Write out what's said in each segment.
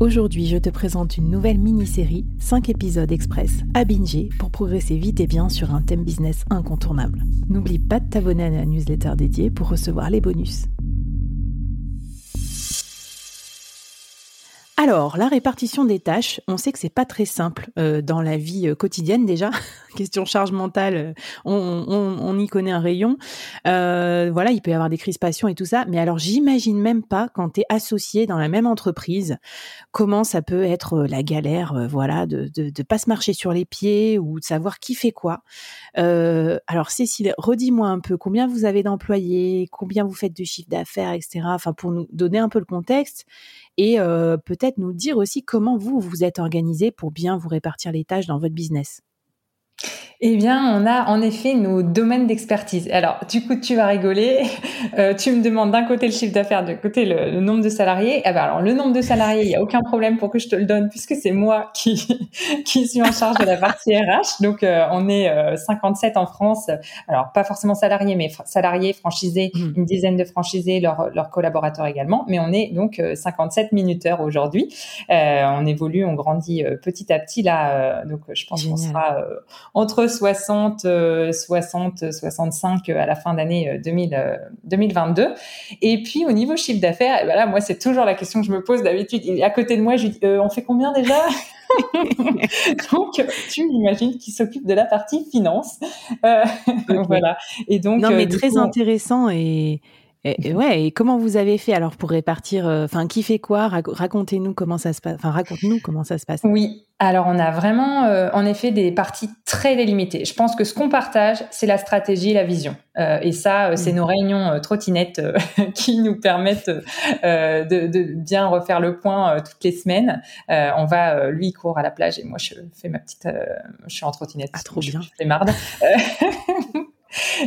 Aujourd'hui, je te présente une nouvelle mini-série, 5 épisodes express à binger pour progresser vite et bien sur un thème business incontournable. N'oublie pas de t'abonner à la newsletter dédiée pour recevoir les bonus. Alors, la répartition des tâches, on sait que c'est pas très simple euh, dans la vie euh, quotidienne déjà. Question charge mentale, euh, on, y connaît un rayon. voilà, il peut y avoir des crispations et tout ça. Mais alors, j'imagine même pas quand tu es associé dans la même entreprise, comment ça peut être la galère, voilà, de, de, pas se marcher sur les pieds ou de savoir qui fait quoi. alors, Cécile, redis-moi un peu combien vous avez d'employés, combien vous faites de chiffre d'affaires, etc. Enfin, pour nous donner un peu le contexte et peut-être nous dire aussi comment vous vous êtes organisé pour bien vous répartir les tâches dans votre business. Eh bien, on a en effet nos domaines d'expertise. Alors, du coup, tu vas rigoler. Euh, tu me demandes d'un côté le chiffre d'affaires, de côté le, nombre de salariés. Eh ben, alors, le nombre de salariés, il n'y a aucun problème pour que je te le donne puisque c'est moi qui, qui suis en charge de la partie RH. Donc, euh, on est 57 euh, en France. Alors, pas forcément salariés, mais salariés, franchisés, mmh. une dizaine de franchisés, leurs, collaborateurs également. Mais on est donc 57 minuteurs aujourd'hui. on évolue, on grandit petit à petit là. donc, je pense qu'on sera entre 60, 60, 65 à la fin d'année 2022. Euh, Et puis au niveau chiffre d'affaires, voilà, moi c'est toujours la question que je me pose d'habitude. À côté de moi, je dis, euh, on fait combien déjà? Donc, tu imagines qu'il s'occupe de la partie finance. Euh, voilà. Et donc, non, mais très intéressant et, et, ouais, et comment vous avez fait alors pour répartir euh, Enfin, qui fait quoi? Racontez-nous comment ça se passe. Enfin, raconte-nous comment ça se passe. Oui, alors on a vraiment, euh, en effet, des parties très délimitées. Je pense que ce qu'on partage, c'est la stratégie, la vision. Euh, et ça, c'est mm. nos réunions trottinettes qui nous permettent de, de, bien refaire le point toutes les semaines. on va, lui, il court à la plage et moi, je fais ma petite, je suis en trottinette. Ah, trop bien. Je fais marde.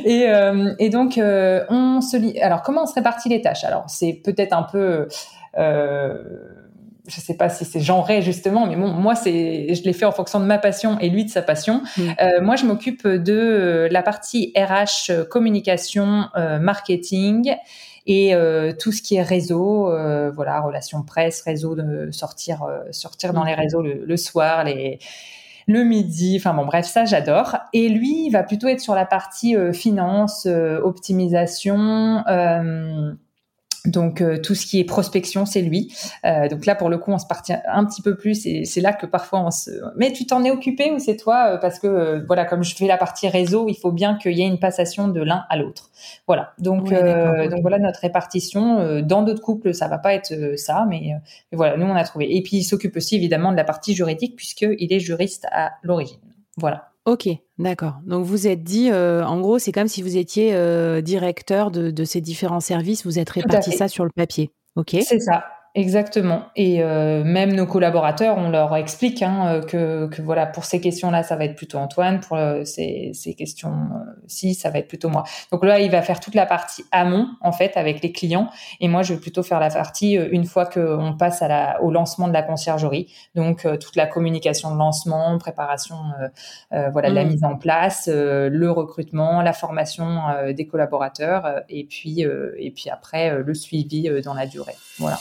Et, euh, et, donc, euh, on se lit. Alors, comment on se répartit les tâches? Alors, c'est peut-être un peu. Euh, je sais pas si c'est genré justement, mais bon, moi c'est, je l'ai fait en fonction de ma passion et lui de sa passion. Mm. Euh, moi, je m'occupe de la partie RH, communication, euh, marketing et euh, tout ce qui est réseau, voilà, relations presse, réseau de sortir, sortir dans les réseaux le, le soir, les le midi. Enfin bon, bref, ça j'adore. Et lui, il va plutôt être sur la partie euh, finance, euh, optimisation. Euh, donc tout ce qui est prospection, c'est lui. donc là, pour le coup, on se partit un petit peu plus. Et c'est là que parfois on se. Mais tu t'en es occupé ou c'est toi? Parce que voilà, comme je fais la partie réseau, il faut bien qu'il y ait une passation de l'un à l'autre. Voilà. Donc, euh, donc voilà notre répartition. Euh, dans d'autres couples, ça va pas être euh, ça, mais, voilà, nous on a trouvé. Et puis il s'occupe aussi évidemment de la partie juridique puisqu'il est juriste à l'origine. Voilà. Ok, d'accord. Donc vous êtes dit, en gros, c'est comme si vous étiez directeur de, de, ces différents services, vous êtes réparti ça sur le papier. Ok. C'est ça. Exactement. Et euh, même nos collaborateurs, on leur explique hein, euh, que, que, voilà, pour ces questions-là, ça va être plutôt Antoine. Pour euh, ces, ces questions-ci, ça va être plutôt moi. Donc là, il va faire toute la partie amont, en fait, avec les clients. Et moi, je vais plutôt faire la partie une fois qu'on passe à la, au lancement de la conciergerie. Donc toute la communication de lancement, préparation, voilà, de la mmh. mise en place, le recrutement, la formation des collaborateurs, et puis et puis après le suivi dans la durée. Voilà.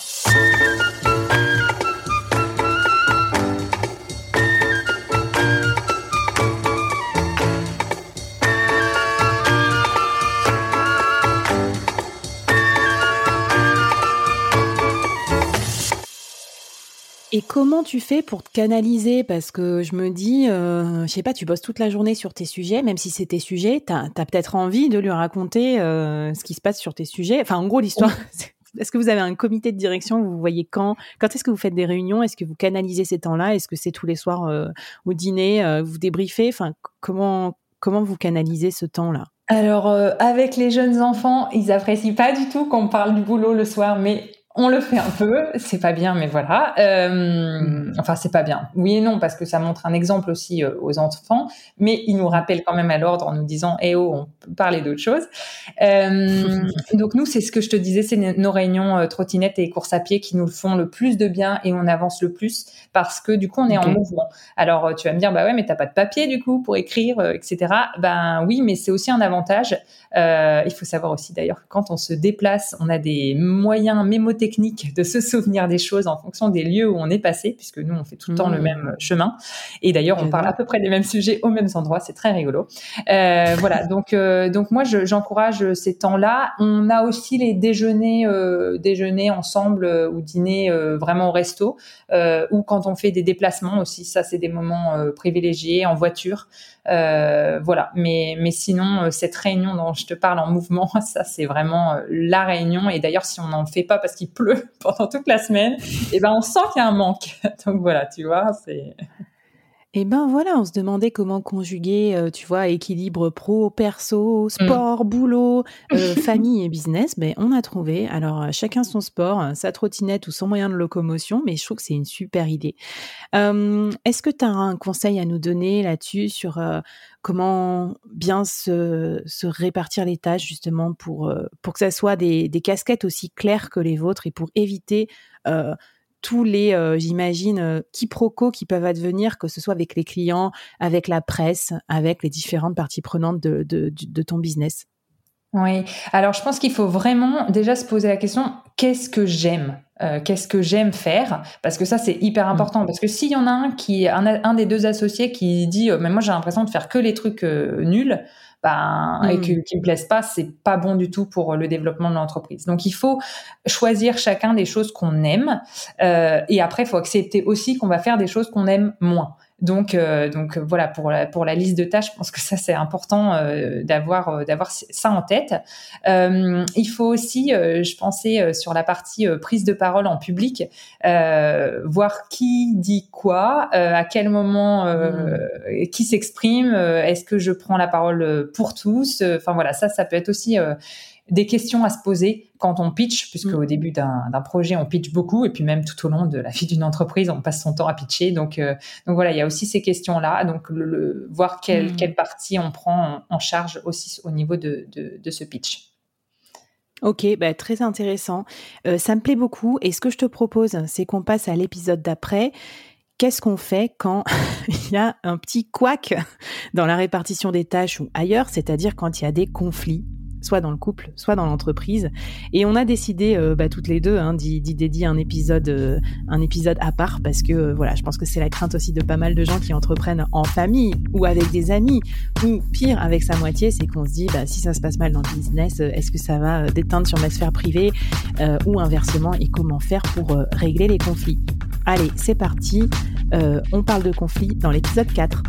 Et comment tu fais pour te canaliser? Parce que je me dis, euh, je sais pas, tu bosses toute la journée sur tes sujets, même si c'est tes sujets, tu peut-être envie de lui raconter euh, ce qui se passe sur tes sujets. Enfin, en gros, l'histoire. est-ce que vous avez un comité de direction Vous voyez quand? Quand est-ce que vous faites des réunions? Est-ce que vous canalisez ces temps-là? Est-ce que c'est tous les soirs euh, au dîner euh, Vous débriefez? Enfin, comment, comment vous canalisez ce temps-là? Alors, euh, avec les jeunes enfants, ils apprécient pas du tout qu'on parle du boulot le soir, mais on le fait un peu, c'est pas bien, mais voilà. Euh, mm. enfin, c'est pas bien. Oui et non, parce que ça montre un exemple aussi euh, aux enfants, mais il nous rappelle quand même à l'ordre en nous disant "Eh oh, on peut parler d'autre chose." Euh, donc nous, c'est ce que je te disais, c'est nos réunions trottinettes et courses à pied qui nous font le plus de bien et on avance le plus parce que du coup, on est en mouvement. Alors, tu vas me dire "Bah ouais, mais t'as pas de papier du coup pour écrire, etc." Ben oui, mais c'est aussi un avantage. il faut savoir aussi d'ailleurs que quand on se déplace, on a des moyens mémotiques technique de se souvenir des choses en fonction des lieux où on est passé, puisque nous, on fait tout le temps le mmh. même chemin. Et d'ailleurs, on parle à peu près des mêmes sujets aux mêmes endroits. C'est très rigolo. Euh, voilà. Donc, euh, donc moi, j'encourage ces temps-là. On a aussi les déjeuners, euh, déjeuners ensemble ou dîner vraiment au resto, ou quand on fait des déplacements aussi. Ça, c'est des moments privilégiés en voiture. Voilà. Mais, mais sinon, cette réunion dont je te parle en mouvement, ça, c'est vraiment la réunion. Et d'ailleurs, si on n'en fait pas parce qu'il pleut pendant toute la semaine, eh ben, on sent qu'il y a un manque. Donc voilà, tu vois, c'est. Et ben voilà, on se demandait comment conjuguer, euh, tu vois, équilibre pro, perso, mm. sport, boulot, euh, famille et business. Ben on a trouvé. Alors euh, chacun son sport, sa trottinette ou son moyen de locomotion, mais je trouve que c'est une super idée. Est-ce que tu as un conseil à nous donner là-dessus sur comment bien se, se, répartir les tâches justement pour pour que ça soit des, des casquettes aussi claires que les vôtres et pour éviter tous les, euh, j'imagine, euh, quiproquos qui peuvent advenir, que ce soit avec les clients, avec la presse, avec les différentes parties prenantes de, de, ton business. Oui, alors je pense qu'il faut vraiment déjà se poser la question, qu'est-ce que j'aime euh, qu'est-ce que j'aime faire? Parce que ça c'est hyper mmh. important. Parce que s'il y en a un qui un, un des deux associés qui dit mais moi j'ai l'impression de faire que les trucs nuls ben, et que, mmh. qui me plaisent pas, c'est pas bon du tout pour le développement de l'entreprise. Donc il faut choisir chacun des choses qu'on aime euh, et après il faut accepter aussi qu'on va faire des choses qu'on aime moins. Donc, euh, donc voilà pour la, pour la liste de tâches, je pense que ça c'est important euh, d'avoir euh, d'avoir ça en tête. il faut aussi, je pensais sur la partie prise de parole en public, voir qui dit quoi, à quel moment, mmh. qui s'exprime, est-ce que je prends la parole pour tous. Enfin voilà, ça ça peut être aussi des questions à se poser quand on pitch, puisque au mm. début d'un projet, on pitch beaucoup, et puis même tout au long de la vie d'une entreprise, on passe son temps à pitcher. Donc, euh, donc voilà, il y a aussi ces questions-là. Donc, le, voir quelle, mm. quelle partie on prend en, charge aussi au niveau de, de, ce pitch. Ok, bah, très intéressant. Euh, ça me plaît beaucoup. Et ce que je te propose, c'est qu'on passe à l'épisode d'après. Qu'est-ce qu'on fait quand il y a un petit couac dans la répartition des tâches ou ailleurs, c'est-à-dire quand il y a des conflits? Soit dans le couple, soit dans l'entreprise. Et on a décidé, euh, bah, toutes les deux, hein, d'y dédier un épisode, euh, un épisode à part parce que euh, voilà, je pense que c'est la crainte aussi de pas mal de gens qui entreprennent en famille ou avec des amis ou pire avec sa moitié, c'est qu'on se dit, bah, si ça se passe mal dans le business, est-ce que ça va déteindre sur ma sphère privée ou inversement et comment faire pour régler les conflits? Allez, c'est parti. on parle de conflits dans l'épisode 4.